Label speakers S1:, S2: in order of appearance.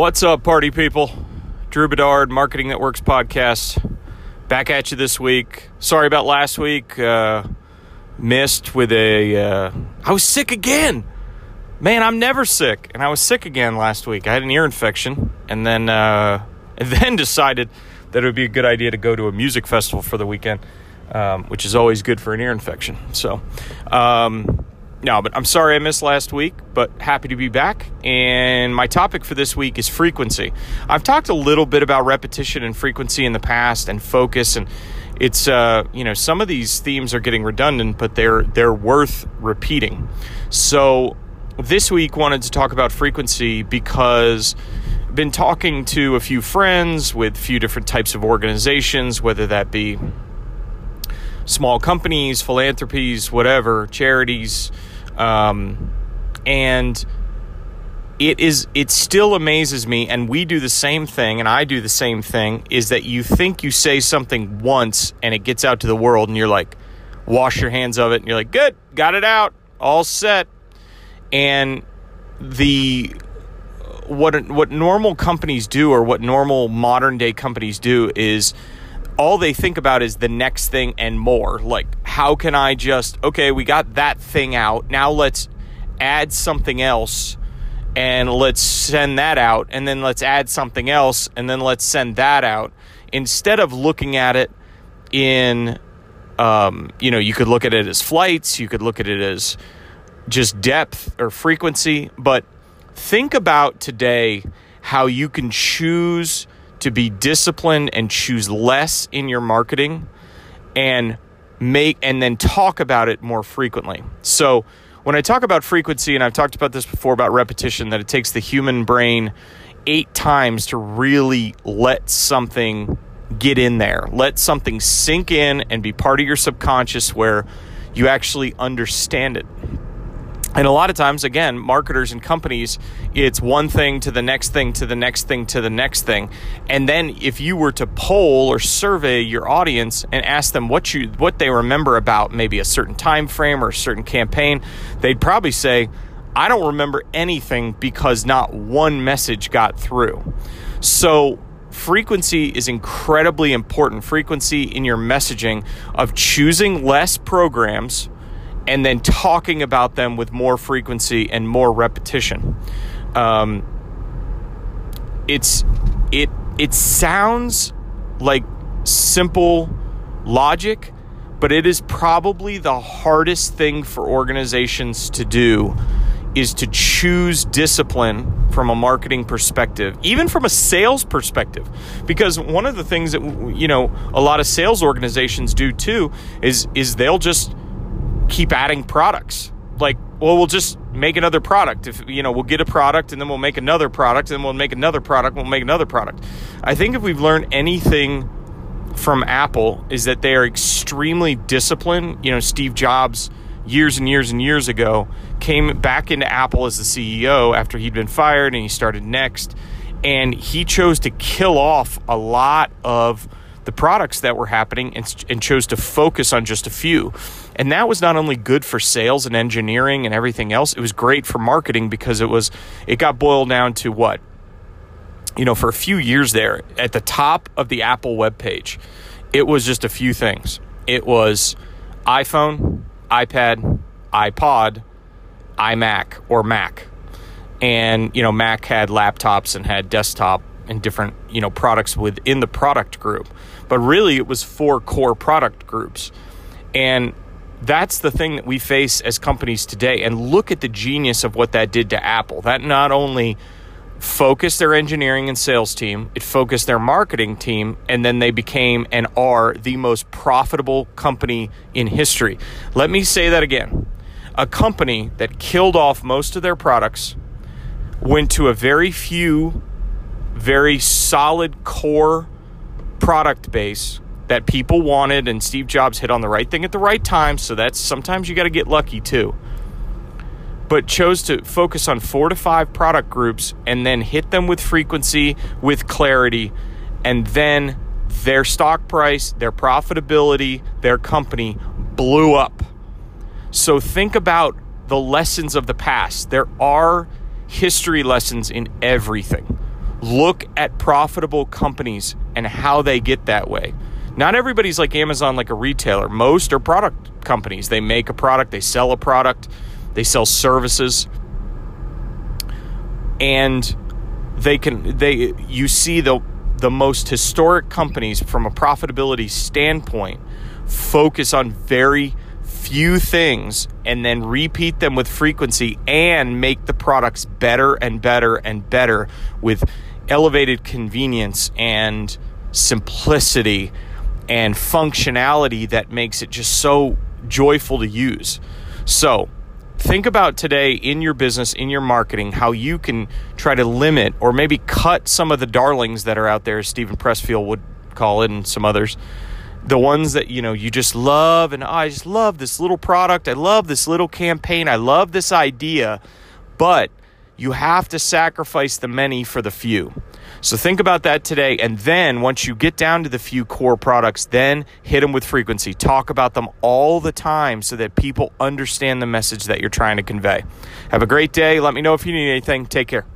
S1: What's up, party people? Drew Bedard, Marketing Networks podcast, back at you this week. Sorry about last week. Uh, missed with a. Uh, I was sick again. Man, I'm never sick, and I was sick again last week. I had an ear infection, and then uh, and then decided that it would be a good idea to go to a music festival for the weekend, um, which is always good for an ear infection. So. Um, no, but I'm sorry I missed last week, but happy to be back. And my topic for this week is frequency. I've talked a little bit about repetition and frequency in the past and focus and it's uh, you know, some of these themes are getting redundant, but they're they're worth repeating. So this week wanted to talk about frequency because I've been talking to a few friends with a few different types of organizations, whether that be small companies, philanthropies, whatever, charities, um, and it is it still amazes me and we do the same thing and I do the same thing is that you think you say something once and it gets out to the world and you're like wash your hands of it and you're like good got it out all set. And the what what normal companies do or what normal modern day companies do is all they think about is the next thing and more. Like, how can I just, okay, we got that thing out. Now let's add something else and let's send that out. And then let's add something else and then let's send that out. Instead of looking at it in, um, you know, you could look at it as flights, you could look at it as just depth or frequency. But think about today how you can choose to be disciplined and choose less in your marketing and make and then talk about it more frequently. So, when I talk about frequency and I've talked about this before about repetition that it takes the human brain 8 times to really let something get in there. Let something sink in and be part of your subconscious where you actually understand it. And a lot of times, again, marketers and companies, it's one thing to the next thing to the next thing to the next thing. And then if you were to poll or survey your audience and ask them what you what they remember about maybe a certain time frame or a certain campaign, they'd probably say, I don't remember anything because not one message got through. So frequency is incredibly important. Frequency in your messaging of choosing less programs and then talking about them with more frequency and more repetition. Um, it's it it sounds like simple logic, but it is probably the hardest thing for organizations to do is to choose discipline from a marketing perspective, even from a sales perspective. Because one of the things that you know a lot of sales organizations do too is is they'll just keep adding products. Like, well, we'll just make another product. If you know, we'll get a product and then we'll make another product and we'll make another product, we'll make another product. I think if we've learned anything from Apple is that they are extremely disciplined. You know, Steve Jobs years and years and years ago came back into Apple as the CEO after he'd been fired and he started Next and he chose to kill off a lot of the products that were happening and, and chose to focus on just a few. And that was not only good for sales and engineering and everything else, it was great for marketing because it was it got boiled down to what? You know, for a few years there, at the top of the Apple webpage, it was just a few things. It was iPhone, iPad, iPod, iMac or Mac. And, you know, Mac had laptops and had desktop and different, you know, products within the product group. But really it was four core product groups. And that's the thing that we face as companies today. And look at the genius of what that did to Apple. That not only focused their engineering and sales team, it focused their marketing team, and then they became and are the most profitable company in history. Let me say that again. A company that killed off most of their products, went to a very few, very solid core product base that people wanted, and Steve Jobs hit on the right thing at the right time. So that's sometimes you got to get lucky too. But chose to focus on four to five product groups and then hit them with frequency, with clarity, and then their stock price, their profitability, their company blew up. So think about the lessons of the past. There are history lessons in everything. Look at profitable companies and how they get that way. Not everybody's like Amazon, like a retailer. Most are product companies. They make a product, they sell a product, they sell services, and they can they you see the the most historic companies from a profitability standpoint focus on very few things and then repeat them with frequency and make the products better and better and better with elevated convenience and simplicity and functionality that makes it just so joyful to use. So, think about today in your business, in your marketing, how you can try to limit or maybe cut some of the darlings that are out there, as Steven Pressfield would call it, and some others. The ones that you know you just love, and oh, I just love this little product. I love this little campaign. I love this idea, but you have to sacrifice the many for the few. So think about that today. And then once you get down to the few core products, then hit them with frequency. Talk about them all the time so that people understand the message that you're trying to convey. Have a great day. Let me know if you need anything. Take care.